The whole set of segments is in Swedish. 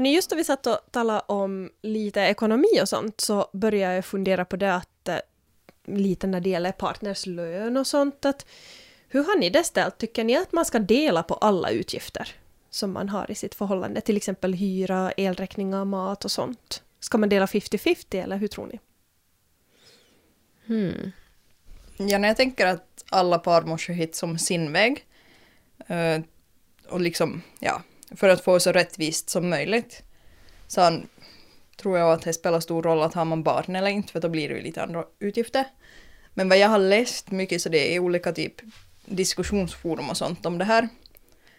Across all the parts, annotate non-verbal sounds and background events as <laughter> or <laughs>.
Hörni, just då vi satt och talade om lite ekonomi och sånt så började jag fundera på det att eh, lite när det gäller partners lön och sånt att hur har ni det ställt? Tycker ni att man ska dela på alla utgifter som man har i sitt förhållande? Till exempel hyra, elräkningar, mat och sånt. Ska man dela 50-50 eller hur tror ni? Hmm. Ja, när jag tänker att alla par måste hitta som sin väg. eh, och liksom, ja, för att få så rättvist som möjligt. Han, tror jag att det spelar stor roll att har man barn eller inte, för då blir det ju lite andra utgifter. Men vad jag har läst mycket så det är olika typ diskussionsforum och sånt om det här.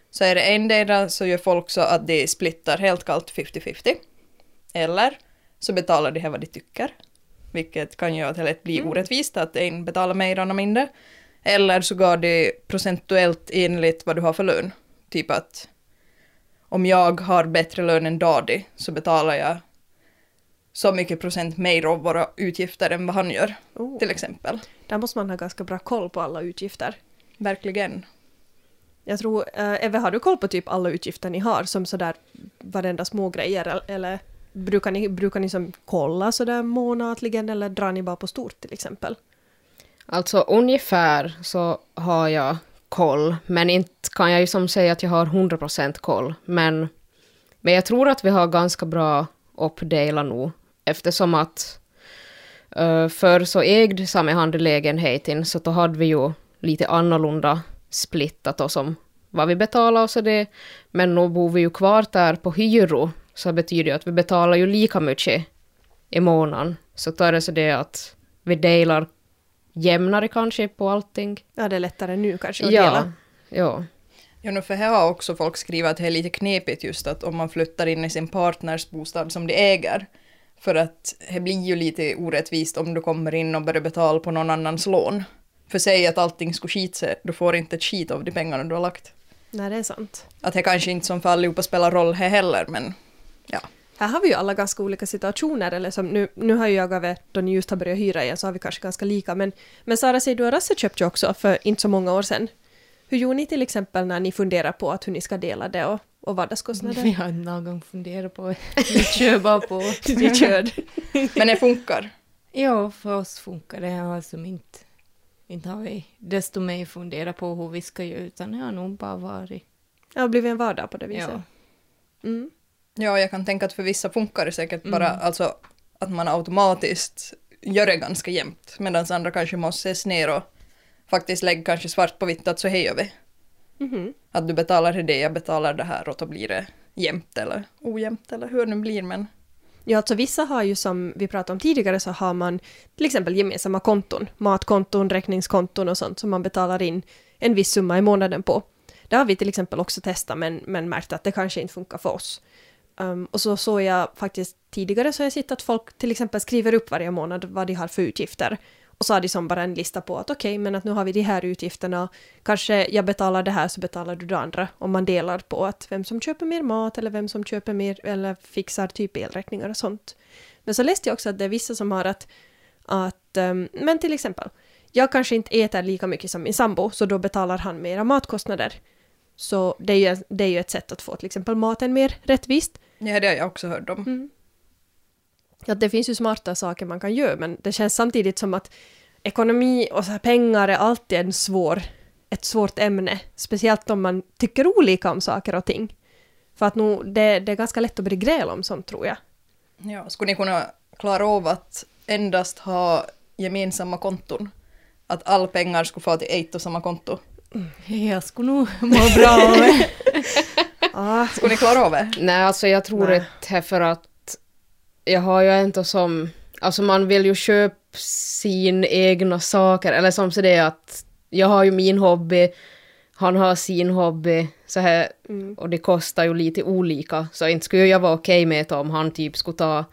Så är det endera så gör folk så att de splittar helt kallt 50-50. Eller så betalar de här vad de tycker. Vilket kan göra att det lätt blir orättvist, att en betalar mer och andra mindre. Eller så går det procentuellt enligt vad du har för lön. Typ att om jag har bättre lön än Dadi så betalar jag så mycket procent mer av våra utgifter än vad han gör, Oh. till exempel. Där måste man ha ganska bra koll på alla utgifter. Verkligen. Jag tror, uh, Eve, har du koll på typ alla utgifter ni har som sådär varenda små grejer el- eller brukar ni, brukar ni som kolla sådär månatligen eller drar ni bara på stort till exempel? Alltså ungefär så har jag koll, men inte kan jag ju som säga att jag har 100% koll. Men, men jag tror att vi har ganska bra uppdelat nu, eftersom att eh, uh, förr så ägde Sami lägenheten, så då hade vi ju lite annorlunda splittat oss om vad vi betalar och så det. Men nu bor vi ju kvar där på hyro, så det betyder ju att vi betalar ju lika mycket i månaden. Så då är det så det att vi delar jämnare kanske på allting. Ja, det är lättare nu kanske att Ja, dela. ja. Ja, nu för här har också folk skrivit att det är lite knepigt just att om man flyttar in i sin partners bostad som de äger. För att det blir ju lite orättvist om du kommer in och börjar betala på någon annans lån. För säg att allting skulle skita sig, du får inte ett skit av de pengarna du har lagt. Nej, det är sant. Att det kanske inte som för allihopa spelar roll här heller, men ja. Här har vi ju alla ganska olika situationer, eller som nu, nu har ju jag och Eve, då ni just har börjat hyra igen, så har vi kanske ganska lika, men, men Sara säger du och Rasse köpte ju också för inte så många år sedan. Hur gjorde ni till exempel när ni funderar på att hur ni ska dela det och, och vardagskostnader? Vi har inte någon gång funderat på Vi kör bara på. <laughs> Vi körde. Men det funkar. Ja, för oss funkar det alltså inte. Inte har vi desto mer funderat på hur vi ska göra, utan det har nog bara varit... Ja, det har blivit en vardag på det viset. Ja. Mm. Ja, jag kan tänka att för vissa funkar det säkert bara alltså att man automatiskt gör det ganska jämnt. Medan andra kanske måste ses ner och faktiskt lägga kanske svart på vitt att så här gör vi. Mhm. Att du betalar det, jag betalar det här och då blir det jämnt eller ojämnt eller hur det nu blir men Ja, alltså vissa har ju som vi pratade om tidigare så har man till exempel gemensamma konton, matkonton, räkningskonton och sånt som man betalar in en viss summa i månaden på. Det har vi till exempel också testat men, men märkt att det kanske inte funkar för oss. Um, och så såg jag faktiskt tidigare så har jag sett att folk till exempel skriver upp varje månad vad de har för utgifter. Och så har de som bara en lista på att okej, men att nu har vi de här utgifterna. Kanske jag betalar det här så betalar du det andra. Om man delar på att vem som köper mer mat eller vem som köper mer eller fixar typ elräkningar och sånt. Men så läste jag också att det är vissa som har att, att um, men till exempel, jag kanske inte äter lika mycket som min sambo så då betalar han mera matkostnader. Så det är ju, det är ju ett sätt att få till exempel maten mer rättvist ja, det har jag också hört om. Ja, det finns ju smarta saker man kan göra, men det känns samtidigt som att ekonomi och pengar är alltid en svår, ett svårt ämne. Speciellt om man tycker olika om saker och ting. För att nu, det, det är ganska lätt att börja gräla om sånt, tror jag. Ja, skulle ni kunna klara av att endast ha gemensamma konton? Att all pengar skulle få till ett och samma konto? Jag skulle nog må bra av <laughs> Ah, Skulle ni klara av det? Nej, alltså jag tror Nej. att det är för att jag har ju inte som... Alltså man vill ju köpa sin egna saker, eller som så det är att jag har ju min hobby, han har sin hobby, så här, mm, och det kostar ju lite olika, så inte skulle jag vara okej med det om han typ skulle ta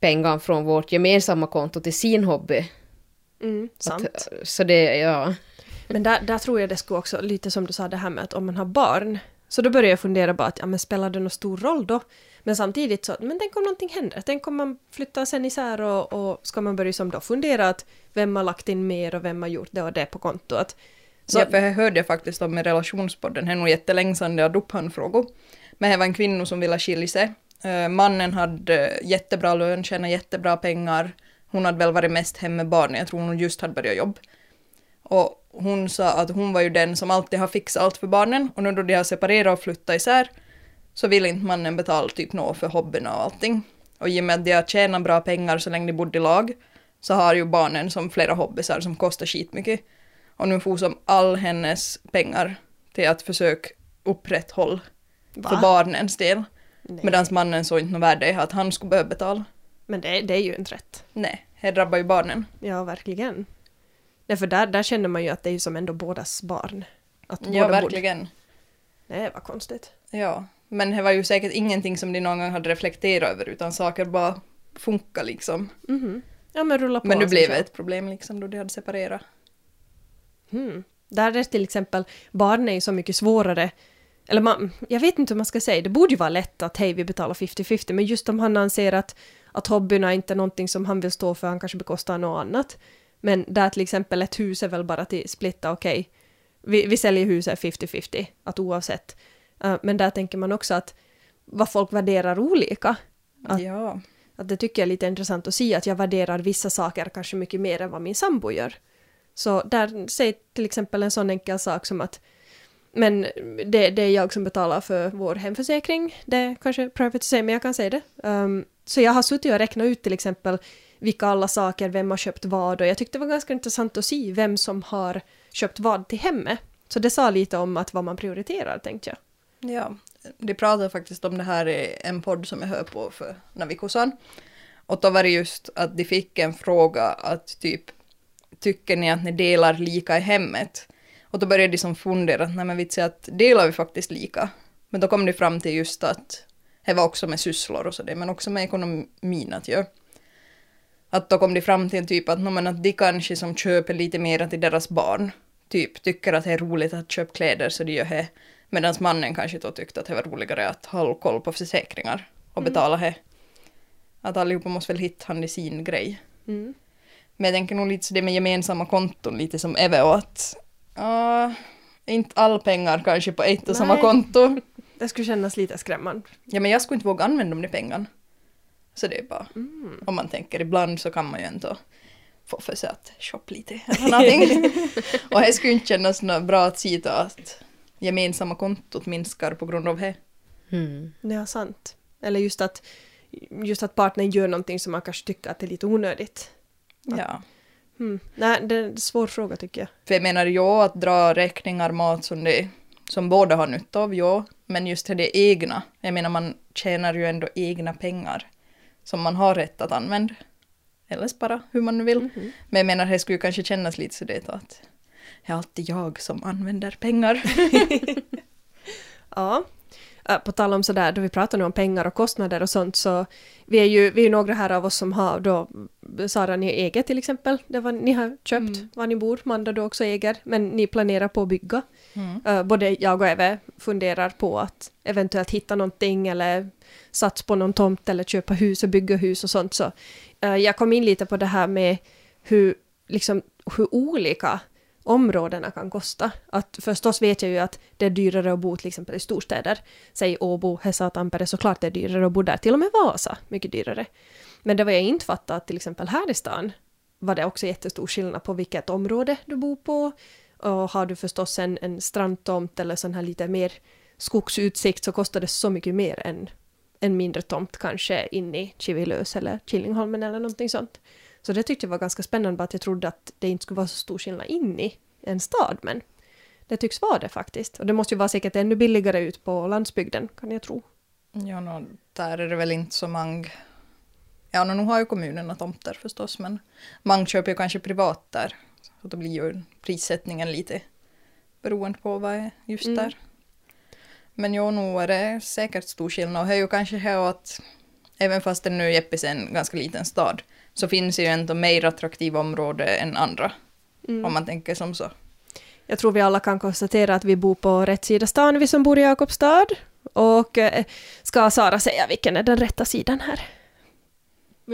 pengar från vårt gemensamma konto till sin hobby. mm, sant. Att, så det, ja. Men där, där tror jag det skulle också, lite som du sa det här med att om man har barn, så då började jag fundera bara att ja men spelar det någon stor roll då? Men samtidigt så, men tänk om någonting händer, tänk om man flyttar sen isär och, och ska man börja som då fundera att vem har lagt in mer och vem har gjort det och det på kontot. Så, Ja, för jag hörde jag faktiskt om i relationspodden, det är nog jättelänge sedan jag hade upp han frågor. Men det var en kvinna som ville skilja sig. Eh, mannen hade eh, jättebra lön, tjänade jättebra pengar. Hon hade väl varit mest hemma med barnen, jag tror hon just hade börjat jobba. Och hon sa att hon var ju den som alltid har fixat allt för barnen och nu då de har separerat och flyttat isär så vill inte mannen betala typ något för hobbyerna och allting. Och i och med att de har tjänat bra pengar så länge de bodde i lag så har ju barnen som flera hobbysar som kostar skitmycket. Och nu får som all hennes pengar till att försöka upprätthålla Va? för barnens del. Medan mannen såg inte något värde i att han skulle behöva betala. Men det, det är ju inte rätt. Nej, det drabbar ju barnen. Ja, verkligen. Nej, för där, där känner man ju att det är ju som ändå bådas barn. Att båda Ja, borde- verkligen. Det var konstigt. Ja, men det var ju säkert ingenting som de någon gång hade reflekterat över utan saker bara funkar liksom. Mhm. Ja, men rulla på. Men nu blev det ett problem liksom då de hade separerat. Mm. Där är till exempel, barn är ju så mycket svårare. Eller man, jag vet inte hur man ska säga, det borde ju vara lätt att hej vi betalar 50-50, men just om han anser att, att hobbyerna inte är någonting som han vill stå för, han kanske bekostar något annat. Men där till exempel ett hus är väl bara till splitta, okej, vi, vi säljer huset 50-50, att oavsett. Eh, men där tänker man också att vad folk värderar olika. Att- Ja. Att det tycker jag är lite intressant att se att jag värderar vissa saker kanske mycket mer än vad min sambo gör. Så där, säg till exempel en sån enkel sak som att men det, det är jag som betalar för vår hemförsäkring. Det är kanske private to say, men jag kan säga det. Um, så jag har suttit och räknat ut till exempel vilka alla saker, vem har köpt vad och jag tyckte det var ganska intressant att se vem som har köpt vad till hemmet. Så det sa lite om att vad man prioriterar, tänkte jag. Ja, de pratade faktiskt om det här i en podd som jag hör på för Navikosan. Och då var det just att de fick en fråga att typ, tycker ni att ni delar lika i hemmet? Och då började de som fundera att nej men vitsi att delar vi faktiskt lika? Men då kom de fram till just att det var också med sysslor och sådär, men också med ekonomin att göra. Att då kom de fram till typ att, no, men att de kanske som köper lite mer till deras barn, typ tycker att det är roligt att köpa kläder så de gör det. Medan mannen kanske då tyckte att det var roligare att ha koll på försäkringar och betala det. Att allihopa måste väl hitta han i sin grej. Mm. Men jag tänker nog lite så det med gemensamma konton, lite som Eve och att uh, inte all pengar kanske på ett och samma Nej. konto. <laughs> Det skulle kännas lite skrämmande. Ja men jag skulle inte våga använda de pengarna. Så det är bara, Mm. om man tänker ibland så kan man ju ändå få för sig att shoppa lite <laughs> eller någonting. och det skulle inte kännas bra att se att gemensamma kontot minskar på grund av det. Mm. Det är sant. Eller just att, just att partnern gör någonting som man kanske tycker att det är lite onödigt. Ja. Ja. Mm. Nej, det är en svår fråga tycker jag. För jag menar ja, att dra räkningar mat som, det, som båda har nytta av, ja. Men just det egna. Jag menar man tjänar ju ändå egna pengar. Som man har rätt att använda. Eller spara, hur man vill. Mhm. Men jag menar det skulle ju kanske kännas lite så det att det är alltid jag som använder pengar. <laughs> Ja. På tal om sådär, då vi pratar nu om pengar och kostnader och sånt så vi är ju, vi är några här av oss som har då, Sara ni är eget till exempel, det var ni har köpt, Mm. var ni bor, Manda du också äger, men ni planerar på att bygga. Mm. Eh, både jag och Eve funderar på att eventuellt hitta någonting eller satsa på någon tomt eller köpa hus och bygga hus och sånt. Så eh, jag kom in lite på det här med hur, liksom, hur olika områdena kan kosta. Att förstås vet jag ju att det är dyrare att bo till exempel i storstäder. Säg Åbo, Hesa, Tampere, såklart det är dyrare att bo där. Till och med Vasa, mycket dyrare. Men det var jag inte fattat att till exempel här i stan var det också jättestor skillnad på vilket område du bor på. Och har du förstås en, en strandtomt eller sån här lite mer skogsutsikt så kostar det så mycket mer än en mindre tomt kanske in i Kivilös eller Killingholmen eller någonting sånt. Så det tyckte jag var ganska spännande bara att jag trodde att det inte skulle vara så stor skillnad in i en stad men det tycks vara det faktiskt. Och det måste ju vara säkert ännu billigare ut på landsbygden kan jag tro. Ja, no, där är det väl inte så många... Ja, no, nu har ju kommunerna tomter förstås, men många köper ju kanske privat där. Så då blir ju prissättningen lite beroende på vad är just Mm. där. Men jo, nog är det säkert stor skillnad. Och det är ju kanske här att även fast det nu är Jeppis en ganska liten stad så finns det ju ändå mer attraktiva områden än andra. Mm. Om man tänker som så. Jag tror vi alla kan konstatera att vi bor på rätt sida stan, vi som bor i Jakobstad. Och eh, ska Sara säga vilken är den rätta sidan här?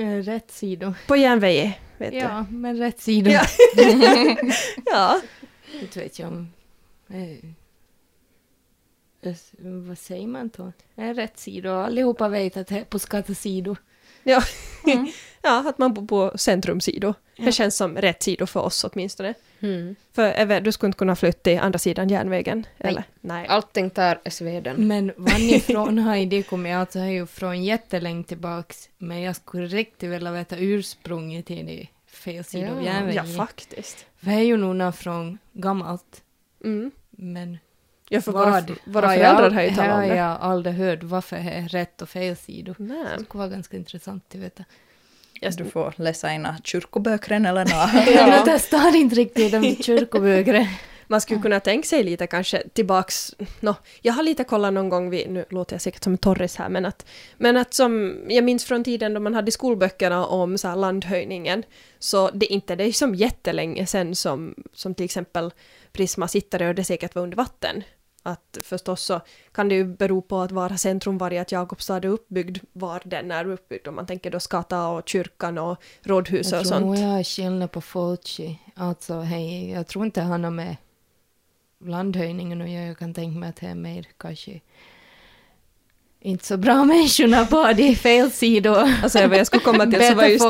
Eh, Rätt sidor. På järnvägen, vet Ja, men rätt sidor. Ja. du. <laughs> Ja. Inte vet jag om... eh, eh, vad säger man då? En rätt sidor. Allihopa vet att det är på skattesido. Ja. Mm. Ja, att man bor på centrumsido. Det Ja. känns som rätt sido för oss åtminstone. Mm. För Eve, du skulle inte kunna flytta till andra sidan järnvägen? Nej. Eller? Nej. Allting är Sveden. Men varifrån har <laughs> det kommit? Alltså det är ju från jättelänge tillbaks. Men jag skulle riktigt vilja veta ursprunget till det fel sida av Ja. järnvägen. Ja, faktiskt. Vi är ju nog från gammalt. Mm. Men Ja, för våra, vad våra har föräldrar jag, har ju talat om har det. jag aldrig hört varför det är rätt och fel sidor. Nej. Det skulle vara ganska intressant att veta. Yes, du får läsa ena kyrkoböckerna eller något. <laughs> Ja. Men det står inte riktigt de kyrkoböcker. Man skulle kunna tänka sig lite kanske tillbaks, no, jag har lite kollat någon gång, vid, nu låter jag säkert som en torris här, men att, men att som jag minns från tiden då man hade skolböckerna om så här landhöjningen, så det är inte det är som jättelänge sedan som, som till exempel Prisma sitter och det säkert var under vatten. Att förstås så kan det ju bero på att vara centrum var i att Jakobstad är uppbyggd, var den är uppbyggd, om man tänker då Skata och kyrkan och rådhuset och Jag tror nog sånt. jag är skillnad på Fulci. Alltså, hej, jag tror inte han har med landhöjningen och jag, jag kan tänka mig att det är mer kanske inte så bra <laughs> människorna på de fel sidor. Alltså jag, jag skulle komma till så var Bättre just.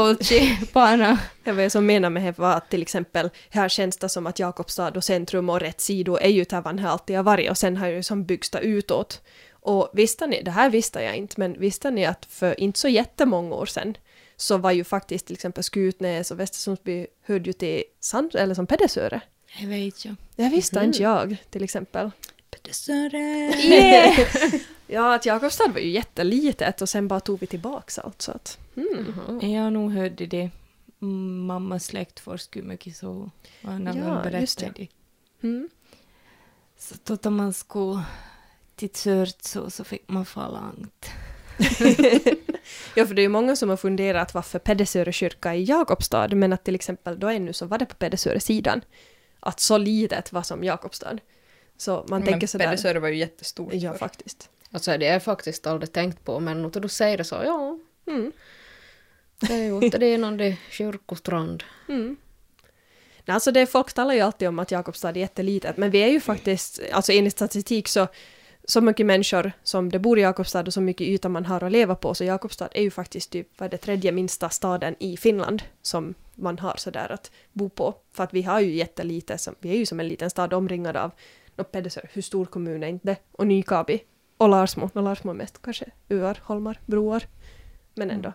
Ja, vad jag som menar med det var att till exempel här känns det som att Jakobstad och centrum och rätt sido är ju där man har alltid har varit och sen har ju som byggts utåt. Och visste ni, det här visste jag inte, men visste ni att för inte så jättemånga år sedan så var ju faktiskt till exempel Skutnäs och Västersundsby hörde ju till Sand, eller som Pedersöre. Jag vet ju. Det visste inte jag till exempel. Pedersöre. <laughs> Ja, att Jakobstad var ju jättelitet och sen bara tog vi tillbaks allt så att... Mm. Jag har nog hört det. Mm, Mammas släkt mycket så. Och när Ja, man just det. Mm. Så då när man skulle till Sört så, så fick man falla långt. <laughs> Ja, för det är ju många som har funderat varför Pedersöre kyrka är i Jakobstad, men att till exempel då ännu så var det på Pedersöre-sidan. Att så litet var som Jakobstad. Så man Men tänker sådär... Pedersöre var ju jättestort. Ja, faktiskt. Alltså det har jag faktiskt aldrig tänkt på, men när du säger det så, ja, Mm. det är ju inte det någon det kyrkostrand. Mm. Nej, Alltså det, folk talar ju alltid om att Jakobstad är jättelitet, men vi är ju faktiskt, alltså enligt statistik så, så mycket människor som det bor i Jakobstad och så mycket yta man har att leva på, så Jakobstad är ju faktiskt typ, vad det tredje minsta staden i Finland som man har sådär att bo på. För att vi har ju jättelite, som, vi är ju som en liten stad omringad av, no, Pedersöre, hur stor kommun är inte det? Och Nykabi. Och Larsmo, no, Larsmo är mest kanske öar, holmar, broar. Men ändå.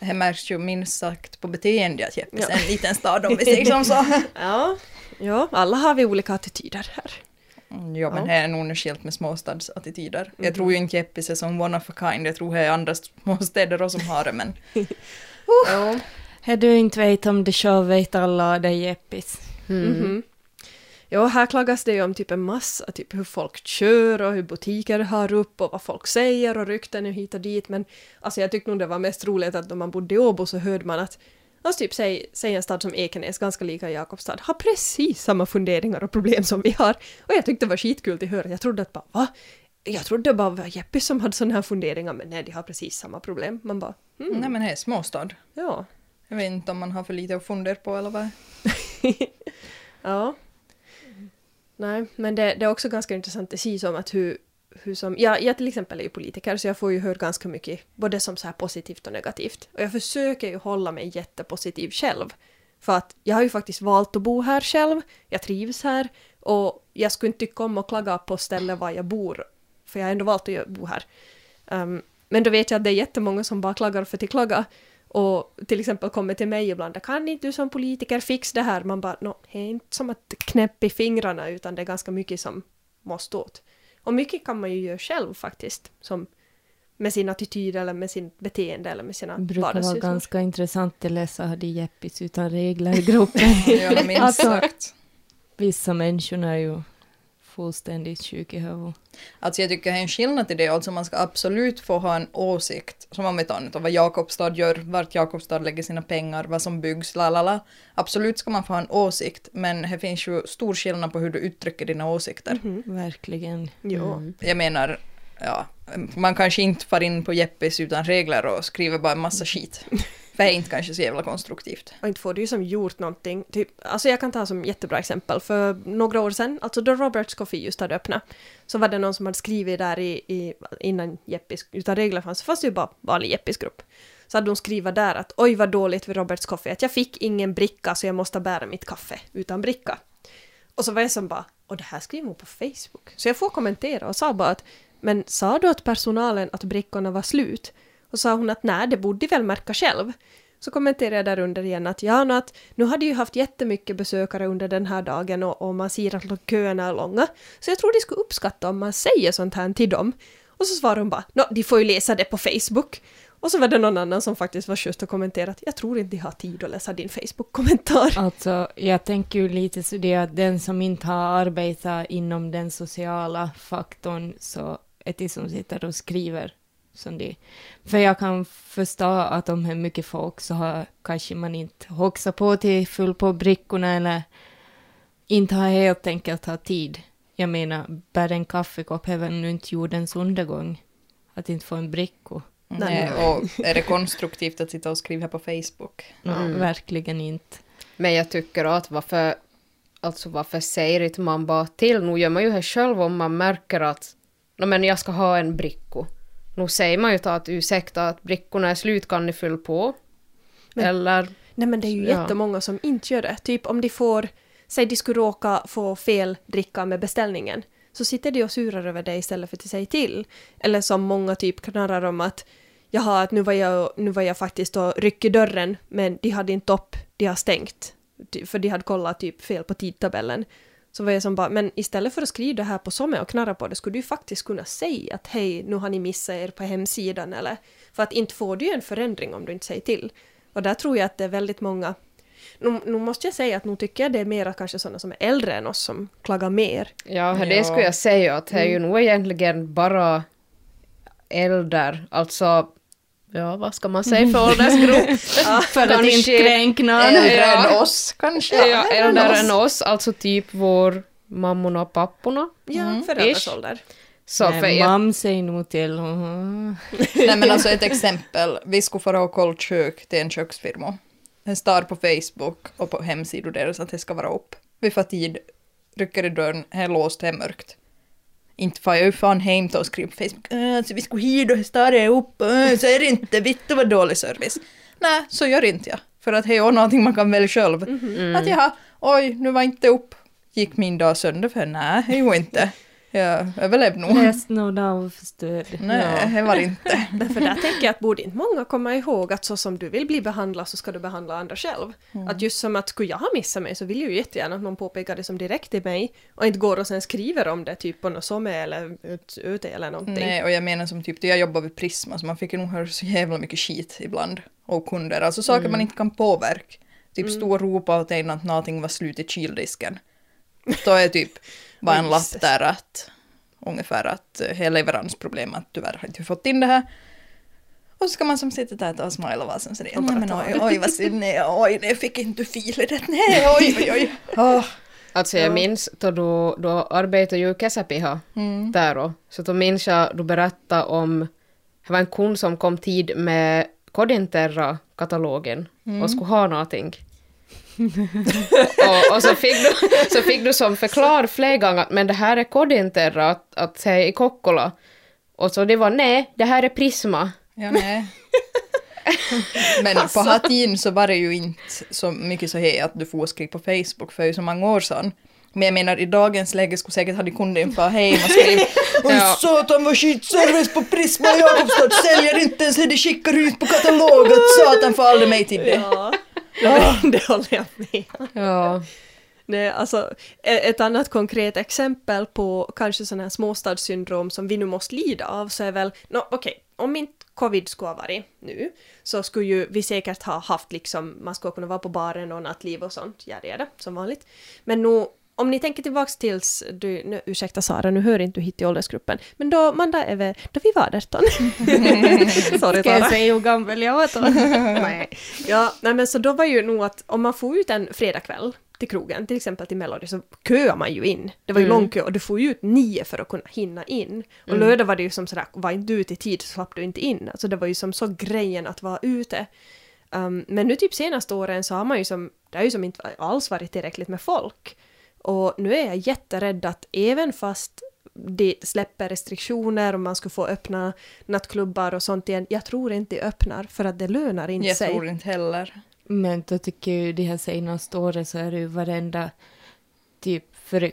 Det märks ju minst sagt på beteende att Jeppis Ja. är en liten stad om vi säger som så. <laughs> Ja, ja, alla har vi olika attityder här. Mm, Ja, men det är nog skilt med småstadsattityder. Mhm. Jag tror ju inte Jeppis är som one of a kind, jag tror det är andra småstäder också som har det, men <laughs> Ja. Har du inte vet om det själv vet alla det är Jeppis. Mm. Mhm. Ja, här klagas det ju om typ en massa, typ hur folk kör och hur butiker har upp och vad folk säger och rykten och hit och dit. Men alltså jag tyckte nog det var mest roligt att när man bodde i Åbo så hörde man att Alltså typ säg, säg en stad som Ekenäs, ganska lika Jakobstad, har precis samma funderingar och problem som vi har. Och jag tyckte det var skitkul att höra. Jag trodde att bara va? Jag trodde det bara var Jeppe som hade sådana här funderingar, men nej, de har precis samma problem. Man bara, mm, nej men det är småstad. ja. Jag vet inte om man har för lite att fundera på eller vad. <laughs> ja. Nej, men det, det är också ganska intressant att se som att hur, hur som, ja, jag till exempel är ju politiker så jag får ju höra ganska mycket, både som så här positivt och negativt. Och jag försöker ju hålla mig jättepositiv själv. För att jag har ju faktiskt valt att bo här själv, jag trivs här och jag skulle inte tycka om att klaga på stället var jag bor, för jag har ändå valt att bo här. Um, men då vet jag att det är jättemånga som bara klagar för att klaga. Och till exempel kommer till mig ibland, kan inte du som politiker fixa det här? Man bara, no, det är inte som att knäppa i fingrarna utan det är ganska mycket som måste åt. Och mycket kan man ju göra själv faktiskt, som med sin attityd eller med sin beteende eller med sina Det brukar vara vardagssysslor. ganska intressant att läsa hade Jeppis utan regler i gruppen. <laughs> Ja, minst Alltså- sagt. Vissa människor är ju fullständigt sjuka i huvudet. Alltså jag tycker det är en skillnad i det, alltså man ska absolut få ha en åsikt, som om vi tar nu då, vad Jakobstad gör, vart Jakobstad lägger sina pengar, vad som byggs, la la la. Absolut ska man få ha en åsikt, men det finns ju stor skillnad på hur du uttrycker dina åsikter. Mhm. Verkligen. Jo. Mm. Jag menar, ja, man kanske inte far in på Jeppis utan regler och skriver bara en massa skit. För <laughs> det är inte kanske så jävla konstruktivt. Och inte får du ju som gjort någonting. Typ, alltså jag kan ta som jättebra exempel. För några år sedan, alltså då Roberts Coffee just hade öppnat, så var det någon som hade skrivit där i, i innan Jeppis, utan regler fanns, fast det ju bara vanlig Jeppis-grupp. Så hade hon skrivit där att oj vad dåligt vid Roberts Coffee, att jag fick ingen bricka så jag måste bära mitt kaffe utan bricka. Och så var jag som bara, och det här skriver hon på Facebook. Så jag får kommentera och sa bara att, men sa du åt personalen att brickorna var slut? Och sa hon att nej, det borde de väl märka själv. Så kommenterade jag där under igen att ja, nu att nu hade ju haft jättemycket besökare under den här dagen och, och man ser att köerna är långa. Så jag tror de skulle uppskatta om man säger sånt här till dem. Och så svarade hon bara, Nå, de får ju läsa det på Facebook. Och så var det någon annan som faktiskt var schysst och kommenterat, jag tror inte de har tid att läsa din Facebook-kommentar. Alltså, jag tänker ju lite så det att den som inte har arbetat inom den sociala faktorn så det som sitter och skriver som det. För jag kan förstå att om det är mycket folk så har kanske man inte hoxat på till full på brickorna eller inte har helt enkelt ha tid. Jag menar, bär en kaffekopp är väl nu inte jordens undergång. Att inte få en bricko. Nej, och är det konstruktivt att sitta och skriva på Facebook? No, Mm. Verkligen inte. Men jag tycker att varför, alltså varför säger inte man bara till? Nu gör man ju det själv om man märker att no, men jag ska ha en bricko. Nu säger man ju till att ursäkta att brickorna är slut, kan ni fylla på? Men- Eller, Nej men det är ju Ja. jättemånga som inte gör det. Typ om de får, säg de skulle råka få fel dricka med beställningen, så sitter de och surar över det istället för att säga till. Eller som många typ knarrar om att jaha, att nu var jag, nu var jag faktiskt och ryck i dörren, men de hade inte upp, de har stängt. För de hade kollat typ fel på tidtabellen. Så var jag som bara, men istället för att skriva det här på Somme och knarra på det, skulle du ju faktiskt kunna säga att hej, nu har ni missat er på hemsidan eller... För att inte får du ju en förändring om du inte säger till. Och där tror jag att det är väldigt många... Nu, nu måste jag säga att nu tycker jag det är mera kanske sådana som är äldre än oss som klagar mer. ja, det Ja. skulle jag säga att det är ju nog egentligen bara äldre, alltså Ja, vad ska man säga för åldersgrupp? <laughs> <laughs> För att inte kränka någon. Äldre Ja. än oss kanske? Ja, äldre än oss, alltså typ vår mammorna och papporna. Ja, Mm. föräldrars. Så för Nej, jag, mam säger nog till. <laughs> Nej men alltså ett exempel. Vi skulle fara och kolla kök till en köksfirma. Den står på Facebook och på hemsidor deras att det ska vara upp. Vi får tid, rycker i dörren, det är låst, det är mörkt. Inte får jag ju fan hem och skriva på Facebook. Äh, alltså vi skulle hit och står det upp. Äh, så är det inte. Vittu vad dålig service. Nej, så gör inte jag. För att det är någonting man kan välja själv. Mm. Att jaha, oj, nu var inte upp. Gick min dag sönder för nej, det gjorde inte. Jag överlevde nog. Läs av förstörd. Nej, det var det inte. <laughs> Därför där tänker jag att borde inte många komma ihåg att så som du vill bli behandlad så ska du behandla andra själv. Att just som att skulle jag ha missat mig så vill jag ju jättegärna att någon påpekar det som direkt till mig och inte går och sen skriver om det typ på något som eller ut, ute eller någonting. Nej, och jag menar som typ, jag jobbade vid Prisma så man fick ju nog höra så jävla mycket skit ibland. Och kunder, alltså saker man inte kan påverka. Typ stå och ropa åt en att någonting var slut i kyldisken. Då är typ bara en lapp där att ungefär att eh, hela leveransproblem att tyvärr har inte fått in det här. Och så ska man som sitta där och smila vad som säger nej men oj, oj vad synd, nej, oj, nej, fick inte filer det, nej, oj, oj, oj. Åh. alltså jag minns då du, du arbetade ju i Kesäpiha Mm. där och, så då minns jag du berättade om, det var en kund som kom tid med Kodinterra-katalogen och skulle ha någonting. <laughs> och, och så, fick du, så fick du som förklar flera gånger att men det här är Kodinterra, att, att säga i Kokkola. Och så det var nej, det här är Prisma. Ja, nej. <laughs> Men på Hatin så var det ju inte så mycket så här att du får skriva på Facebook för ju så många år sedan. Men jag menar i dagens läge skulle säkert hade kunden fara hem och skriva Oj Ja. satan vad skitservice på Prisma Jakobstad säljer inte ens det de skickar ut på katalogen satan får aldrig mig till det. Ja, <laughs> det håller jag med. Ja. Nej, alltså e- ett annat konkret exempel på kanske sån här småstadssyndrom som vi nu måste lida av så är väl, no, okej, om inte covid skulle ha varit nu så skulle ju vi säkert ha haft liksom, man skulle kunna vara på baren och nattliv och sånt, ja det är det, som vanligt. Men nu, om ni tänker tillbaks tills du, nu, ursäkta Sara, nu hör inte du hit i åldersgruppen, men då, Manda, är vi, då vi var 18. <laughs> Sorry Ska jag Sara. säga hur gammal jag var då? <laughs> Nej. Ja, nej men så då var ju nog att om man får ut en fredagkväll till krogen, till exempel till Melody, så köar man ju in. Det var ju Mm. lång kö och du får ju ut nio för att kunna hinna in. Och lördag var det ju som sådär, var inte du ute i tid så slapp du inte in. Alltså det var ju som så grejen att vara ute. Um, men nu typ senaste åren så har man ju som, det har ju som inte alls varit tillräckligt med folk. Och nu är jag jätterädd att även fast de släpper restriktioner och man skulle få öppna nattklubbar och sånt igen, jag tror inte de öppnar för att det lönar inte Jag sig. tror inte heller. Men då tycker jag ju de här senaste åren så är det ju varenda, typ före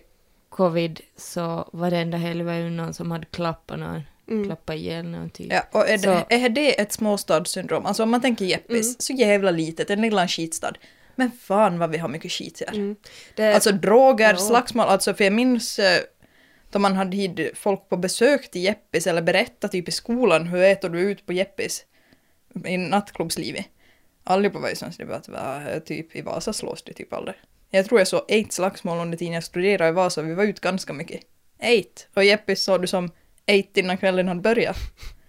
covid så varenda helg var ju någon som hade klappat någon, Mm. klappat ihjäl någon typ. Ja, och är, Så- det, är det ett småstadssyndrom? Alltså om man tänker Jeppis, Mm. så jävla litet, en liten skitstad. Men fan vad vi har mycket skit här. Mm. Det, Alltså droger, Ja. slagsmål, alltså för jag minns eh, då man hade hit folk på besök till Jeppis eller berätta typ i skolan hur äter du ut på Jeppis i nattklubbslivet. Allihopa var ju sånt, det var att va, typ i Vasa slås det typ aldrig. Jag tror jag såg ett slagsmål under tiden jag studerade i Vasa, vi var ut ganska mycket. Eight. Och Jeppis såg du som eight innan kvällen hade börjat.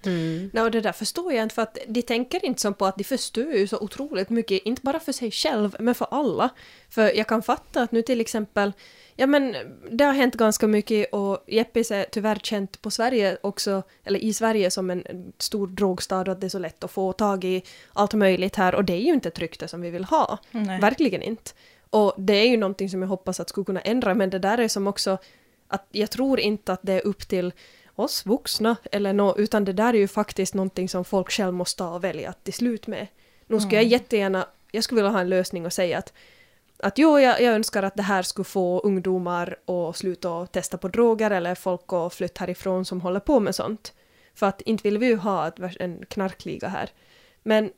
Mm. Nej, och det där förstår jag inte för att de tänker inte som på att de förstör ju så otroligt mycket, inte bara för sig själv, men för alla. För jag kan fatta att nu till exempel, ja men det har hänt ganska mycket och Jeppis är tyvärr känt på Sverige också, eller i Sverige som en stor drogstad och att det är så lätt att få tag i allt möjligt här och det är ju inte ett rykte som vi vill ha. Nej. Verkligen inte. Och det är ju någonting som jag hoppas att skulle kunna ändra, men det där är som också att jag tror inte att det är upp till oss vuxna eller nå, utan det där är ju faktiskt någonting som folk själv måste ta och välja till slut med. Nu skulle jag jättegärna, jag skulle vilja ha en lösning och säga att att jo, jag, jag önskar att det här skulle få ungdomar att sluta testa på droger eller folk att flytta härifrån som håller på med sånt. För att inte vill vi ju ha en knarkliga här. Men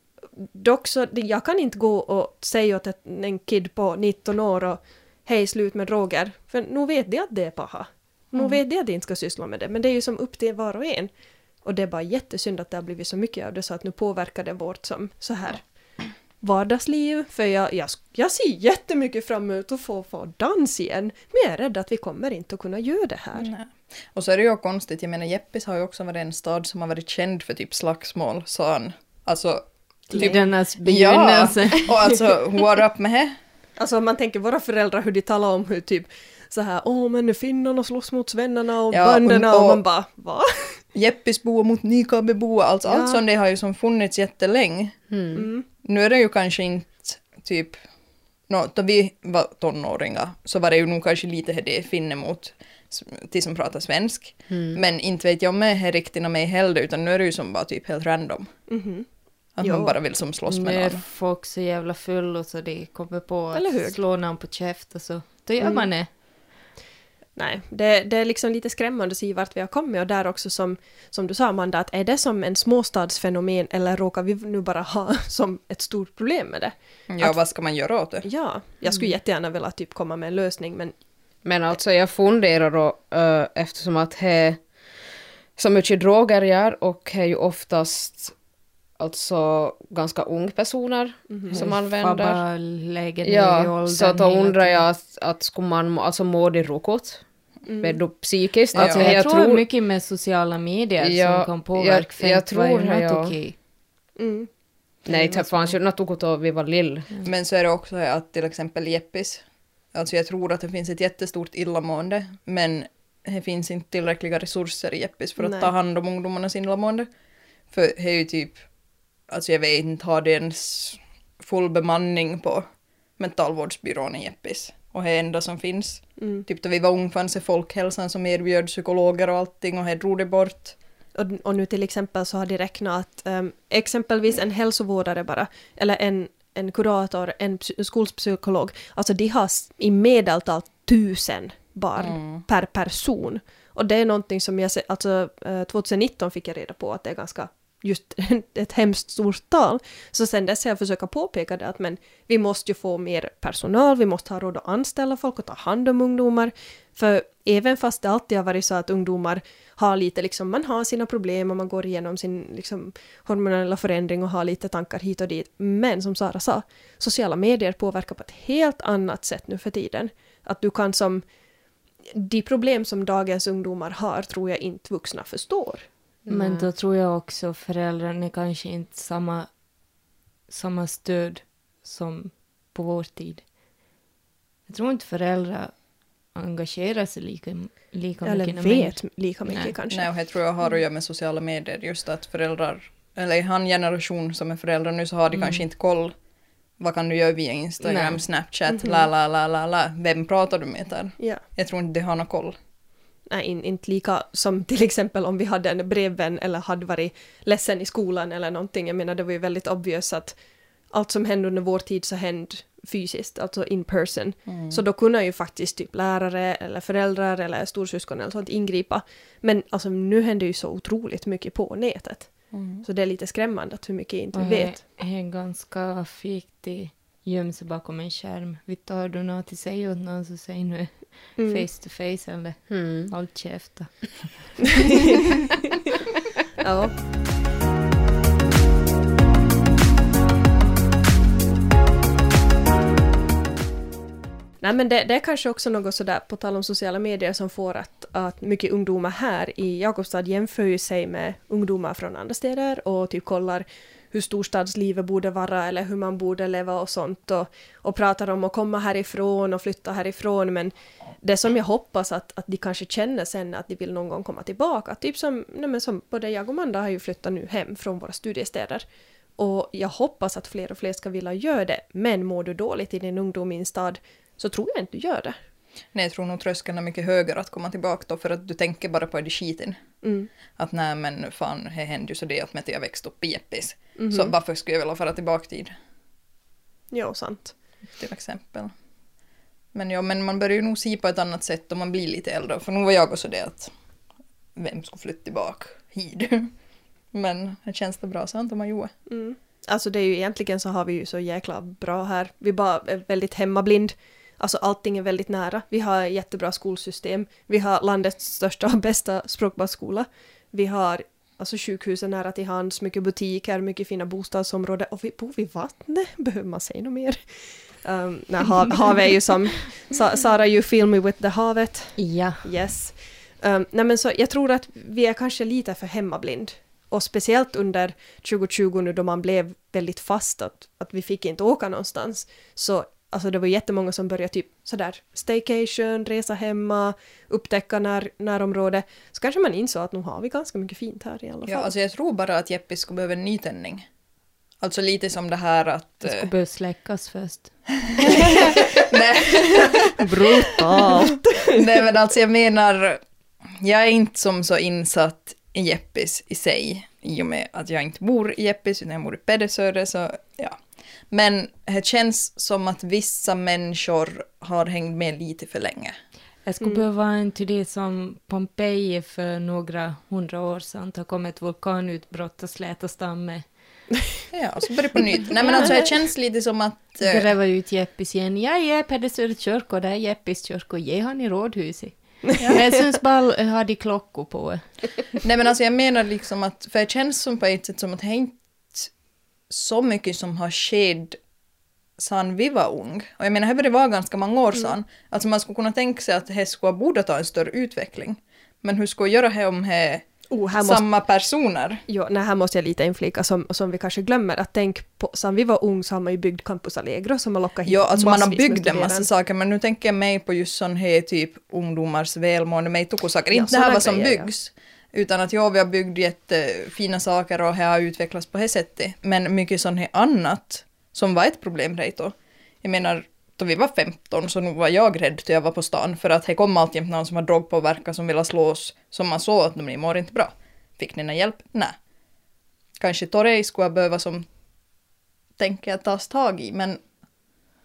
dock så, jag kan inte gå och säga åt en kid på 19 år och hej, slut med droger. För nu vet de att det är paha. Nu vet de att de inte ska syssla med det. Men det är ju som upp till var och en. Och det är bara jättesynd att det har blivit så mycket av det så att nu påverkar det vårt som så här vardagsliv. För jag, jag, jag ser jättemycket fram emot att få, få dans igen. Men jag är rädd att vi kommer inte att kunna göra det här. Nej. Och så är det ju konstigt, jag menar Jeppis har ju också varit en stad som har varit känd för typ slagsmål, sa han. Alltså... Tidernas Ja, begynnelse. och alltså what up med det? Alltså om man tänker våra föräldrar hur de talar om hur typ så här åh men finnarna slåss mot svennarna och Ja, bönderna och- och man bara va? <laughs> Jeppisboa mot Nykabeboa, alltså Ja. allt sånt det har ju som funnits jättelänge. Mm. Mm. Nu är det ju kanske inte typ, no, då vi var tonåringar så var det ju nog kanske lite det finne mot till som pratar svensk. Mm. Men inte vet jag om jag är riktigt med heller utan nu är det ju som bara typ helt random. Mhm. Att Jo. man bara vill som slåss Nu med är någon. folk så jävla fulla så de kommer på att slå någon på käft och så. Då gör Mm. man det. Nej, det, det är liksom lite skrämmande att se vart vi har kommit och där också som, som du sa Amanda, att är det som en småstadsfenomen eller råkar vi nu bara ha <laughs> som ett stort problem med det? Ja, Att- vad ska man göra åt det? Ja, jag skulle jättegärna vilja typ komma med en lösning men Men alltså jag funderar då, eh, eftersom att det så mycket droger gör och det är ju oftast alltså ganska unga personer som använder. Fabba Ja, så då undrar jag att, att skulle man må- alltså må det rokot? Mm. Med då psykiskt? Ja. Alltså, Alltså, jag, tror mycket med sociala medier Ja, som kan påverka jag- jag vad tror det, något ja. okej. mm, Nej, det fanns ju något vi var lill. Men så är det också att till exempel Jeppis, alltså jag tror att det finns ett jättestort illamående, men det finns inte tillräckliga resurser i Jeppis för att Nej. ta hand om ungdomarnas illamående. För det är ju typ, alltså jag vet inte, har det ens full bemanning på mentalvårdsbyrån i Jeppis. Och det enda som finns. mm. Typ då vi var unga fanns det Folkhälsan som erbjöd psykologer och allting och det drog det bort. Och, och nu till exempel så har de räknat att ehm, exempelvis en hälsovårdare bara, eller en, en kurator, en psy- skolpsykolog, alltså de har i medeltal tusen barn Mm. per person. Och det är någonting som jag alltså eh, 2019 fick jag reda på att det är ganska just <laughs> ett hemskt stort tal. Så sen dess har jag försökt påpeka det att men vi måste ju få mer personal, vi måste ha råd att anställa folk och ta hand om ungdomar. För även fast det alltid har varit så att ungdomar har lite liksom, man har sina problem och man går igenom sin liksom hormonella förändring och har lite tankar hit och dit. Men som Sara sa, sociala medier påverkar på ett helt annat sätt nu för tiden. Att du kan som, de problem som dagens ungdomar har tror jag inte vuxna förstår. Men då tror jag också föräldrarna är kanske inte samma, samma stöd som på vår tid. Jag tror inte föräldrar engagerar sig lika, lika Eller mycket. människor- vet lika mycket Nej. kanske. Nej, och det tror jag har att göra med sociala medier, just att föräldrar eller i han generation som är föräldrar nu så har de Mm. kanske inte koll. Vad kan du göra via Instagram, Nej. Snapchat, Mhm. la la la la la. Vem pratar du med där? Ja. Jag tror inte de har någon koll. Nej, in, inte lika som till exempel om vi hade en brevvän eller hade varit ledsen i skolan eller någonting. Jag menar, det var ju väldigt obvious att allt som hände under vår tid så hände fysiskt, alltså in person. Så då kunde ju faktiskt typ lärare eller föräldrar eller storsyskon eller sånt ingripa. Men alltså nu händer ju så otroligt mycket på nätet. Så det är lite skrämmande att hur mycket inte vi vet. Det är ganska fikt i gömma sig bakom en skärm. Vet har du något att säga åt någon så säg nu Mm. face to face eller Mm. håll käften. <laughs> Ja. Nej men det, det är kanske också något sådär, på tal om sociala medier, som får att, att mycket ungdomar här i Jakobstad jämför ju sig med ungdomar från andra städer och typ kollar hur storstadslivet borde vara eller hur man borde leva och sånt och, och pratar om att komma härifrån och flytta härifrån. Men det som jag hoppas att, att de kanske känner sen att de vill någon gång komma tillbaka, typ som, nej men som både jag och Manda har ju flyttat nu hem från våra studiestäder. Och jag hoppas att fler och fler ska vilja göra det. Men mår du dåligt i din ungdom i en stad så tror jag inte du gör det. Nej, jag tror nog tröskeln är mycket högre att komma tillbaka då för att du tänker bara på det skiten. Mm. Att nej men fan, det hände ju så det att jag växte upp i Jeppis. Mhm. Så varför skulle jag vilja fara tillbaka dit? Ja, sant. till exempel. Men ja, men man börjar ju nog se på ett annat sätt om man blir lite äldre. För nu var jag också det att vem skulle flytta tillbaka hit? <laughs> Men det känns det bra sant om man gjorde. Mm. Alltså det är ju egentligen så har vi ju så jäkla bra här. Vi bara är väldigt hemmablind. Alltså allting är väldigt nära. Vi har jättebra skolsystem. Vi har landets största och bästa språkbasskola. Vi har alltså sjukhusen nära till hands, mycket butiker, mycket fina bostadsområden och vi bor vid vattnet. <laughs> Behöver man säga något mer? Um, nej, hav, havet är ju som <laughs> Sa, Sara, you feel me with the havet. Ja. Yes. Um, nej men så jag tror att vi är kanske lite för hemmablind. Och speciellt under 2020 nu då man blev väldigt fast att, att vi fick inte åka någonstans. Så alltså det var jättemånga som började typ sådär staycation, resa hemma, upptäcka när, närområde. Så kanske man insåg att nu har vi ganska mycket fint här i alla fall. Ja, alltså jag tror bara att Jeppis skulle behöva en nytändning. Alltså lite som det här att... Det eh, skulle behöva släckas först. <laughs> nej, <laughs> Brutalt! <laughs> nej men alltså jag menar, jag är inte som så insatt i Jeppis i sig. I och med att jag inte bor i Jeppis utan jag bor i Pedersöre så ja. Men det känns som att vissa människor har hängt med lite för länge. Jag skulle behöva vara en till det som Pompeji för några hundra år sedan. Det kom ett vulkanutbrott och släta stan med <laughs> Ja, och så börjar det på nytt. Nej men alltså det känns lite som att... eh, gräva ut Jeppis igen. Ja, ja, Pedersöre kyrka, det är Jeppis kyrka. Ge han i rådhuset. Jag syns bara ha de klockor på. Nej men alltså jag menar liksom att, för det känns som på ett sätt som att det är inte så mycket som har skett sedan vi var ung. Och jag menar, det började vara ganska många år sedan. Alltså man skulle kunna tänka sig att det skulle borde ta en större utveckling. Men hur ska jag göra det om det Oh, här måste, samma personer? jo, nej, här måste jag lite inflika som, som vi kanske glömmer. Att tänk på, sen vi var ung så har man ju byggt Campus Allegro som har lockat hit Ja, alltså man har byggt en massa saker, men nu tänker jag mig på just sån här typ ungdomars välmående, mig saker. Ja, Inte det här vad som grejer, ja. Utan att ja, vi har byggt jättefina saker och det har utvecklats på det sättet. Men mycket sånt här annat som var ett problem då. Jag menar, då vi var 15 så nog var jag rädd till jag var på stan för att det kom alltid någon som var drogpåverkad som ville slå oss som man såg att de mår inte bra. Fick ni någon hjälp? Nej. Kanske Torrey skulle jag behöva som tänker jag tas tag i men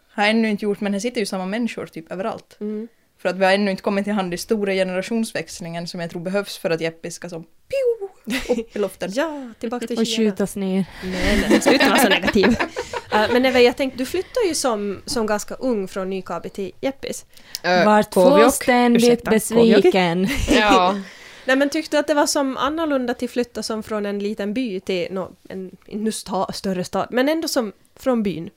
har ännu inte gjort men det sitter ju samma människor typ överallt. Mm. För att vi har ännu inte kommit till hand i stora generationsväxlingen som jag tror behövs för att Jeppe ska som pju, upp i luften. <laughs> Ja, tillbaka till Och Kina. skjutas ner. Nej, nej, sluta vara så negativ. Uh, <laughs> men Eva, jag tänkte, du flyttade ju som, som ganska ung från Nykabi till Jeppis. Äh, Vart fullständigt Ursäkta, besviken. <laughs> Ja. Nej men tyckte du att det var som annorlunda till flytta som från en liten by till no, en, en sta, större stad, men ändå som från byn?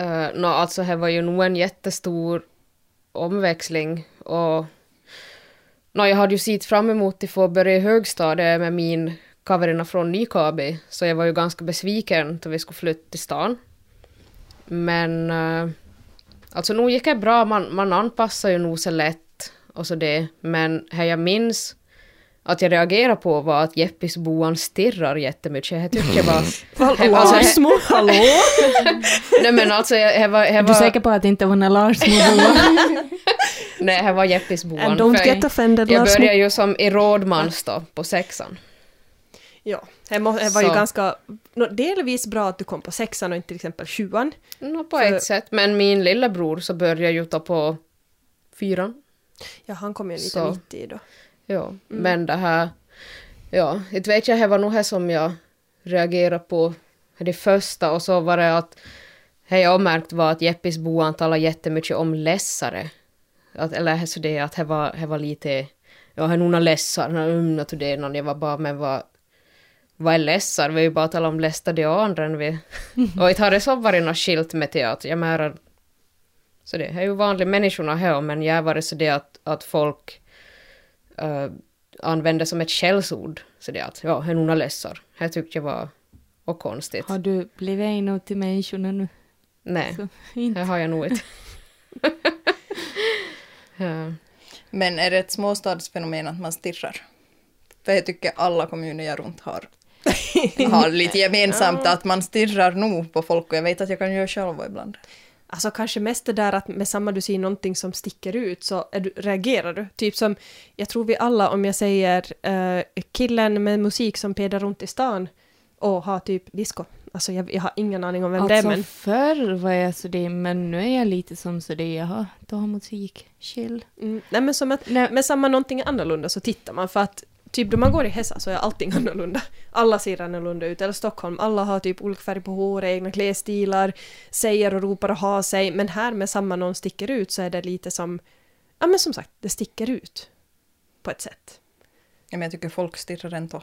Uh, no, alltså det var ju nog en jättestor omväxling och no, jag hade ju sett fram emot att få börja i högstadiet med min coverna från Nykabi, så jag var ju ganska besviken då vi skulle flytta till stan. Men uh, alltså nog gick det bra, man, man anpassar ju nog så lätt och så det, men här jag minns att jag reagerade på var att Jeppisboan stirrar jättemycket. Jag tyckte bara... <laughs> Alltså, Larsmo, hallå? <laughs> nej men alltså, jag, jag var... Jag Är var du säker på att det inte var när Lars var <laughs> Nej, jag var Jeppisboan. And don't get offended, jag Larsmo. började ju som i rådmans då, på sexan. Ja, det, var ju ganska... No, delvis bra att du kom på sexan och inte till exempel sjuan. No, på För- ett sätt, men min lillebror så började ju ta på fyran. Ja, han kom ju lite mitt i då. Ja, Mm. men det här... Ja, inte vet jag, det var nog det som jag reagerade på det första och så var det att... Det jag märkt var att Jeppis boan talar jättemycket om lässare. Att, eller så det att det var, det var lite... Ja, det är några lässar, um, att det någon, jag var bara, men vad... Vad är lässar? Vi har ju bara talat om lästadiandren vi... <laughs> och inte har det så varit något skilt med att jag menar... Så det är ju vanliga människorna här, men jag var det så det att, att folk uh, använde som ett skällsord. Så det att, ja, det är några lässar. Det tyckte jag var och konstigt. Har du blivit en av till människorna nu? Nej, Så, det har jag nog inte. <laughs> <laughs> ja. Men är det ett småstadsfenomen att man stirrar? För jag tycker alla kommuner jag runt har, <laughs> har lite gemensamt att man stirrar nog på folk och jag vet att jag kan göra själv ibland. Alltså kanske mest det där att med samma du ser någonting som sticker ut så du, reagerar du. Typ som, jag tror vi alla om jag säger eh, killen med musik som pedar runt i stan och har typ disco. Alltså jag, jag har ingen aning om vem det är Alltså men förr var jag så det, men nu är jag lite som så det, jaha, då har musik, chill. Mm, nej men som att Nej. med samma någonting annorlunda så tittar man för att typ då man går i Hesa så är allting <laughs> annorlunda. Alla ser annorlunda ut. Eller Stockholm, alla har typ olika färg på håret, egna klädstilar, säger och ropar och har sig. Men här med samma någon sticker ut så är det lite som, ja men som sagt, det sticker ut. På ett sätt. Ja, men jag tycker folk stirrar ändå.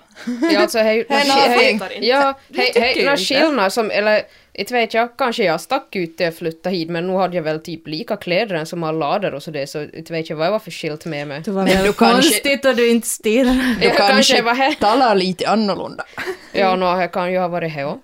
Ja, alltså hej, <laughs> Hej, hej, hej, ja, hej, hej, inte. skillnader som, eller inte vet jag, kanske jag stack ut jag flyttade hit, men nu hade jag väl typ lika kläder som alla lader och så det, så inte vet jag vad jag var för skilt med mig. Det var Men väl du kanske- konstigt att du inte stirrar. Du Jag kanske kanske var här. talar lite annorlunda. Ja, nå, jag kan ju ha varit här.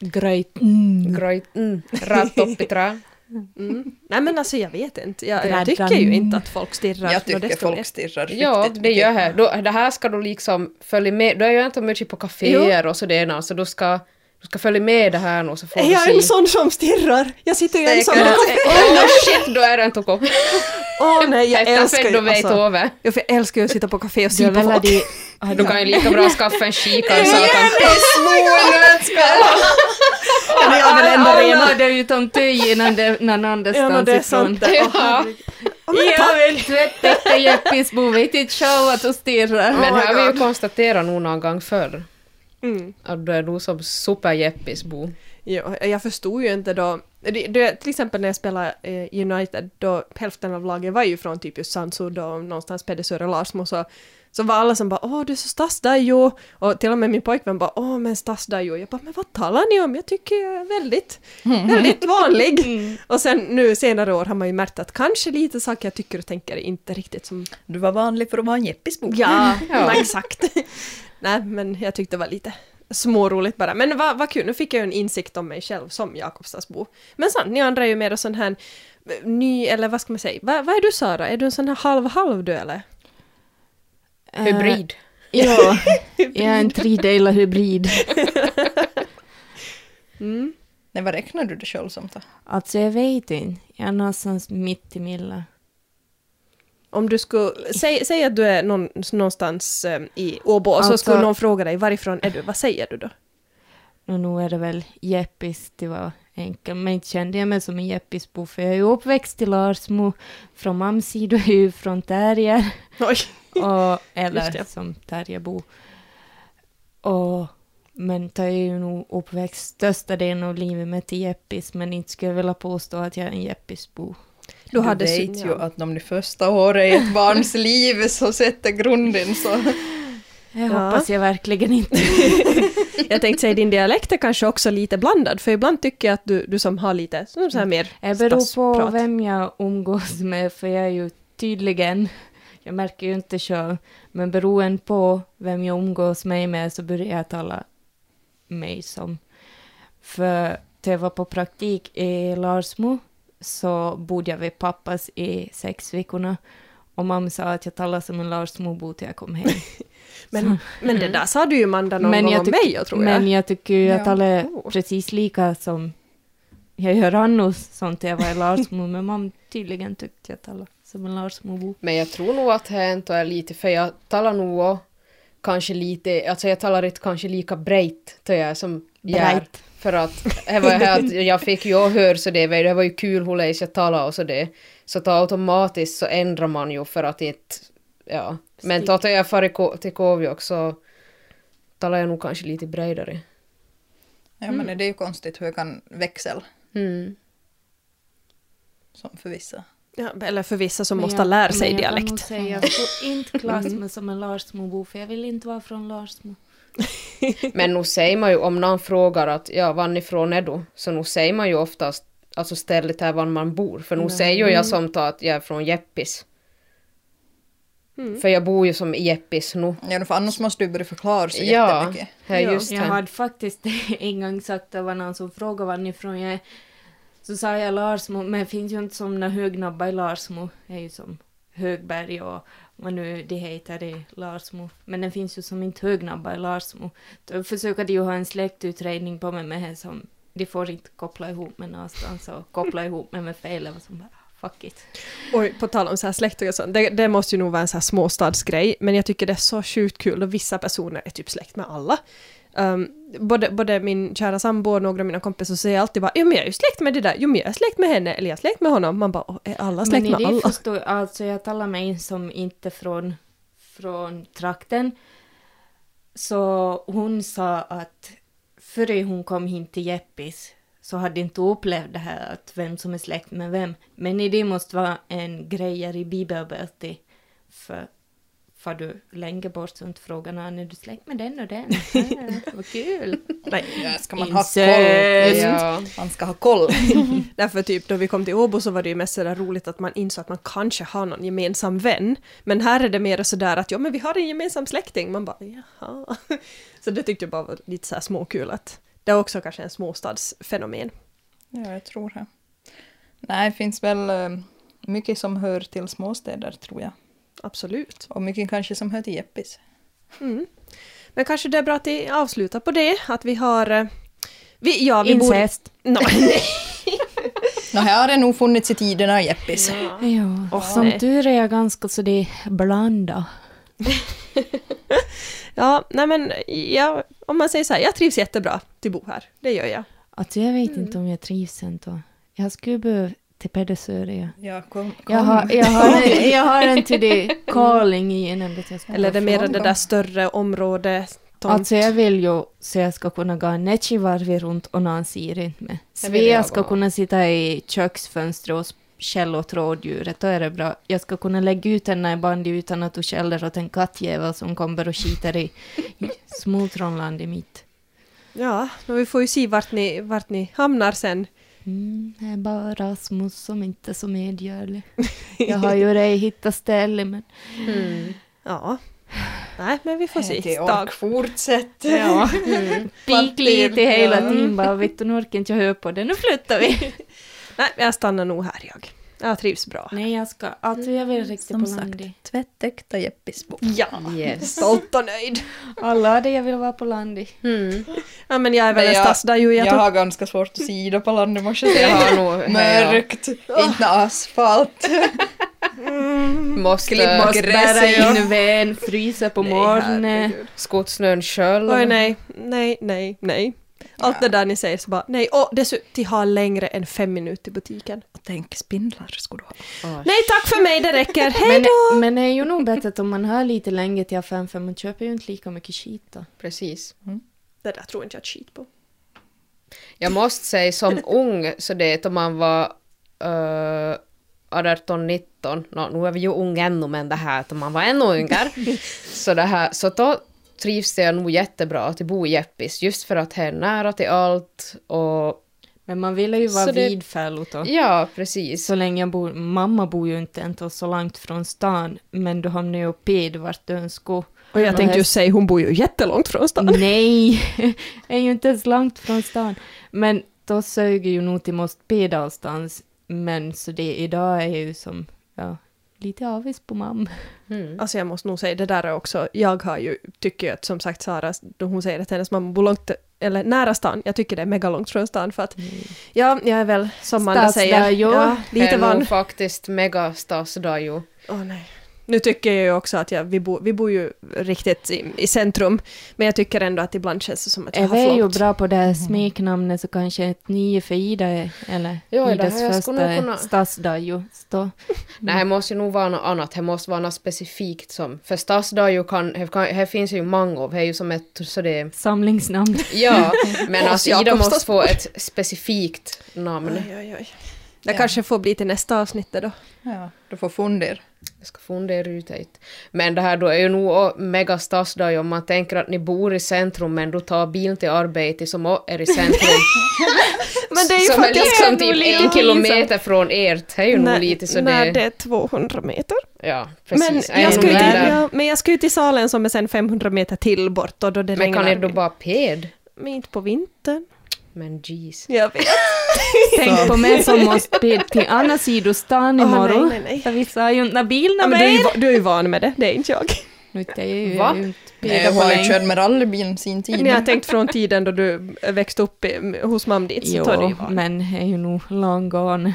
Gröjt. Mm. Gröjt, mm, rätt upp i trä. Mm. Nej men alltså jag vet inte. Jag, jag tycker ju inte att folk stirrar. Jag tycker folk stirrar Ja, riktigt det gör jag. Då, det här ska du liksom följa med. Du är ju inte mycket på kaféer och sådär, så du ska, du ska följa med det här nu så får Är du jag se. en sån som stirrar? Jag sitter ju ensam och... Åh shit, då är det inte okej. Åh nej, jag älskar ju... Alltså, jag älskar ju att sitta på café och se på folk. Du kan ju lika bra skaffa en kikare så att han... Ja, men jag vill ändå Alla rena. hade ju tom töj innan det någon annanstans Ja, men det är ifrån. Ja. Jag vill tvätta Jeppis-bo, vet inte själv att hon stirrar. Men har vi ju konstaterat nog någon gång förr. Mm. Att du är nog som super-Jeppis-bo. Ja, jag förstod ju inte då. Det, det, till exempel när jag spelade eh, United, då hälften av laget var ju från typ just Sandsud och någonstans Pedersöre och Larsmo, så, så var alla som bara åh du är så stadsdajo och till och med min pojkvän bara åh men stadsdajo. Jag bara men vad talar ni om? Jag tycker jag är väldigt, väldigt vanlig. <laughs> Och sen nu senare år har man ju märkt att kanske lite saker jag tycker och tänker är inte riktigt som Du var vanlig för att vara en Jeppisbo. Ja, <laughs> Ja. exakt. <laughs> Nej, men jag tyckte det var lite småroligt bara. Men vad vad kul, nu fick jag ju en insikt om mig själv som Jakobstadsbo. Men sant, ni andra är ju mer sån här ny, eller vad ska man säga, vad, vad är du Sara? Är du en sån här halv-halv du eller? Hybrid. Eh, ja, <laughs> jag är en tredelad hybrid. <laughs> Mm. Nej, vad räknar du det själv som då? Alltså jag vet inte, jag är någonstans mitt emellan. Om du skulle, säg, säg att du är någon, någonstans eh, i Åbo och så Alltså- skulle någon fråga dig varifrån är du, vad säger du då? Och nu är det väl Jeppis, det var enkelt. Men inte kände jag mig som en Jeppisbo, för jag är ju uppväxt i Larsmo. Från mammas sida är ju från Terrier. Och, <laughs> eller som Terrierbo. Och, men jag är ju nog uppväxt största delen av livet med till Jeppis, men inte skulle jag vilja påstå att jag är en Jeppisbo. Du hade vet ju ja. att om de första åren i ett barns <laughs> liv så sätter grunden så... Jag Ja. hoppas jag verkligen inte. <laughs> Jag tänkte säga din dialekt är kanske också lite blandad, för ibland tycker jag att du, du som har lite som så här mer Det beror på vem jag umgås med, för jag är ju tydligen, jag märker ju inte själv, men beroende på vem jag umgås med, med så börjar jag tala mig som. För när jag var på praktik i Larsmo så bodde jag vid pappas i sex veckorna Och mamma sa att jag talade som en Lars Mobo till jag kom hem. <laughs> Men, men det där sa du ju Manda någon Men gång jag om mig, jag tror jag. Men jag tycker ju att Ja. alla är Oh. precis lika som jag gör annars sånt jag var en Larsmo, men mamma tydligen tyckte jag talade som en Larsmobo. Men jag tror nog att det är lite, för jag talar nog kanske lite, alltså jag talar inte kanske lika brett till jag som. Breit. För att, det var ju här att <laughs> jag fick ju höra så det, det var ju kul hur jag talade och så det. Så då automatiskt så ändrar man ju för att inte, ja. Men då jag far till Kåvjok så talar jag nog kanske lite bredare. Ja, men det är ju konstigt hur jag kan växel Mm. som för vissa. Ja, eller för vissa som Men måste jag- lära sig men Jag dialekt. säga, jag skulle inte <laughs> klassa mig som en Larsmobo, för jag vill inte vara från Larsmo. <laughs> Men nu säger man ju om någon frågar att ja, varifrån är du? Så nu säger man ju oftast alltså stället här var man bor. För nu Nej. säger ju jag som tar att jag är från Jeppis. Mm. För jag bor ju som i Jeppis nu. Ja, för annars måste du börja förklara så Ja, jättemycket. Ja. just Jag hade faktiskt <laughs> en gång sagt att det var någon som frågade varifrån jag är. Så sa jag Larsmo, men det finns ju inte som några högnabbar i Larsmo. Det är ju som Högberg och vad nu de heter i Larsmo. Men det finns ju som inte högnabbar i Larsmo. Då försöker de ju ha en släktutredning på mig med det som de får inte koppla ihop med någonstans och koppla ihop mig med fel. Bara, fuck it. Oj, på tal om så här släkt och sånt, det, det måste ju nog vara en så här småstadsgrej, men jag tycker det är så sjukt kul och vissa personer är typ släkt med alla. Um, både, både min kära sambo och några av mina kompisar säger alltid bara jo men jag är ju släkt med det där, jo men jag är släkt med henne, eller jag är släkt med honom. Man bara "Åh, är alla släkt Men med alla? förstår, alltså jag talar med en som inte från, från trakten. Så hon sa att före hon kom hit till Jeppis så hade inte upplevt det här att vem som är släkt med vem. Men det måste vara en grej i bibelbältet. För för du länge bort så inte frågar någon, är du släkt med den och den? <laughs> Ah, vad kul! Nej, Ja, ska man ha koll? Ja. <laughs> Man ska ha koll. <laughs> därför typ då vi kom till Åbo så var det ju mest sådär roligt att man insåg att man kanske har någon gemensam vän. Men här är det mer sådär att ja men vi har en gemensam släkting. Man bara jaha. Så det tyckte jag bara var lite såhär småkul att det är också kanske en småstadsfenomen. Ja, jag tror det. Nej, det finns väl eh, mycket som hör till småstäder, tror jag. Absolut. Och mycket kanske som hör till Jeppis. Mm. Men kanske det är bra att vi avslutar på det, att vi har... eh, Vi, ja, vi borde... Incest! No, <laughs> nej. <laughs> Nå, här har det nog funnits i tiderna Jeppis. Ja, Åh, som nej. tur är jag ganska så det blanda. <laughs> Ja, nej men ja, om man säger så här, jag trivs jättebra till bo här. Det gör jag. Alltså jag vet inte om jag trivs ändå. Jag skulle behöva till Pedersöre. Ja, kom, kom. Jag har, jag, har en, <laughs> jag har en till det calling jag ska Eller det är mer fråga. det där större området. Tomt. Alltså jag vill ju så jag ska kunna gå en varv runt och någon ser. Det vill Svea jag ska kunna sitta i köksfönstret och skälla åt rådjuret, då är det bra. Jag ska kunna lägga ut henne i bandy utan att du skäller åt en kattjävel som kommer och skiter i smultronland i mitt. Ja, men vi får ju se vart ni, vart ni hamnar sen. Mm, det är bara Rasmus som inte är så medgörlig. <laughs> Jag har ju ej hittat ställe men... Mm. Ja. Nej, men vi får se. Till Dag. ork, fortsätt. Ja. <laughs> Mm. Pik lite hela tiden bara, vet du, nu orkar inte jag höra på det, nu flyttar vi. <laughs> Nej, jag stannar nog här jag. Jag trivs bra. Nej, jag ska, alltså jag vill riktigt Som på sagt, landet. tvättäkta Jeppisbo. Ja, Yes. <laughs> stolt och nöjd. Alla det jag vill vara på landet. Mm. Ja, men jag är väl en jag- stadsdajo. Jag Jag har ganska svårt att se då på landet måste jag Jag säga. har nog... <laughs> Mörkt, inte nå asfalt. <laughs> Måste Klipp- Måste bära ja. in vän, frysa på morgonen. skottsnön själv. Oj, nej, nej, nej, nej. Allt Ja. det där ni säger så bara, nej, och dessutom, de har längre än fem minuter i butiken. Och tänk, spindlar skulle du ha. Oj. Nej tack för mig, det räcker, <laughs> hej Men, då! men det är ju nog bättre att om man har lite längre till affären för man köper ju inte lika mycket skit då. Precis. Det där tror inte jag ett skit på. Jag måste säga som <laughs> ung, så det om man var uh, 18-19, nå, nu är vi ju unga ännu men det här att om man var ännu yngre, <laughs> så, det här, så då trivs jag nog jättebra att bo i Jeppis, just för att det är nära till allt och Men man vill ju vara Så det- vidfälld då. ja, precis. Så länge jag bor, mamma bor ju inte ens så långt från stan, men du hamnar ju uppe i vart du önskar. Och jag tänkte ju säga, hon bor ju jättelångt från stan. Nej, <laughs> är ju inte ens långt från stan. Men då sög ju nog till måste be någonstans. Men så det idag är ju som, ja, lite avis på mamma. Mm. Alltså jag måste nog säga det där är också, jag har ju, tycker ju att som sagt Sara, då hon säger att hennes mamma bor långt, eller nära stan, jag tycker det är mega långt från stan för att, ja, jag är väl som Amanda säger, ja, lite är van. nog faktiskt mega stadsdajo. Åh nej. Nu tycker jag ju också att jag, vi, bo, vi bor ju riktigt i, i centrum, men jag tycker ändå att ibland känns det som att jag Jag har är ju flott. bra på det här smeknamnet så kanske ett nio för Ida är, eller Jo, Idas första kunna- Stadsdajo. Stå. <laughs> Nej, det måste ju nog vara något annat. Det måste vara något specifikt som... För stadsdajo kan... Här, kan, här finns ju många av. Det är ju som ett... Så det, Samlingsnamn. <laughs> ja, men <laughs> alltså Ida måste få ett specifikt namn. Oj, oj, oj. Det Ja. kanske får bli till nästa avsnitt då. Ja, du får fundera. Jag ska fundera ut det. Men det här då är ju nog mega stadsdajo om man tänker att ni bor i centrum men du tar bilen till arbetet som å- är i centrum. <laughs> Men det är ju som är liksom typ en kilometer från ert. Det är ju nog lite så när det... det är 200 meter. Ja, Men precis. jag, är ska ju till, ja, men jag ska ju till salen som är sen 500 meter till bort och då det Men kan ni då bara ped? Men inte på vintern. Men jeez. Jag vet. <laughs> Tänk på mig som måste till andra sidan stan imorgon. nej, nej, nej. För vissa har ju inte bilarna Ja, men du, är ju, du är ju van med det, det är inte jag. Nu är ju Va? ju inte Nej, bilar jag har ju kört med rallybilen sin tid. Men jag har tänkt från tiden då du växte upp i, hos mam dit, så du ju Jo, men är ju nog long gone.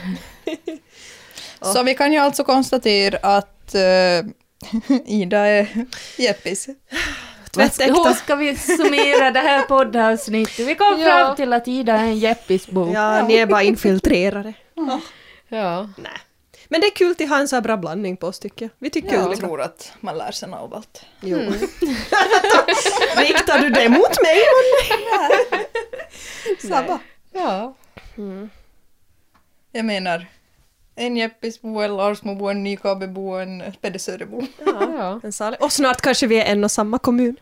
<laughs> Så vi kan ju alltså konstatera att eh, <laughs> Ida är Jeppis. Tvättäkta. Hur ska vi summera det här poddavsnittet? Vi kom <laughs> Ja. fram till att Ida är en Jeppisbo. Ja, ni är bara infiltrerare. Ja. Nej. Men det är kul att ha en så här bra blandning på oss tycker jag. Vi tycker Jag olika. tror att man lär sig något av allt. Jo. <laughs> Riktar du det mot mig? Sabba. Ja. Jag menar, en Jeppisbo, en Larsmobo, en Nykabebo och en Pedersörebo. ja. En salig. Och snart kanske vi är en och samma kommun.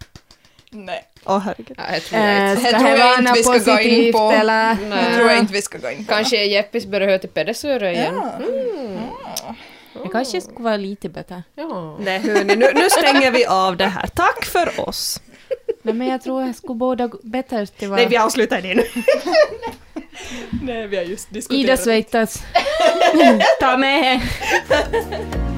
Nej, Åh herregud. ja jag tror jag Äh, inte. ska Jag tror det jag inte vi ska gå in på. eller? Nej. det tror jag inte vi ska gå in på. Kanske Jeppis börjar höra till Pedersöre igen. Ja. Det kanske skulle vara lite bättre. Ja. Nej hörni, nu, nu stänger vi av det här. Tack för oss. Nej, men jag tror jag skulle båda bättre till Nej, vi avslutar det nu. <laughs> Nej, vi har just diskuterat. Ida Sveitas. <laughs> Ta med <laughs>